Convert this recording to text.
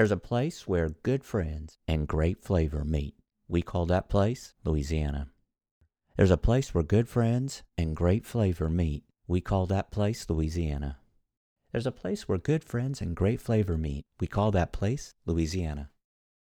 There's a place where good friends and great flavor meet. We call that place Louisiana. There's a place where good friends and great flavor meet. We call that place Louisiana. There's a place where good friends and great flavor meet. We call that place Louisiana.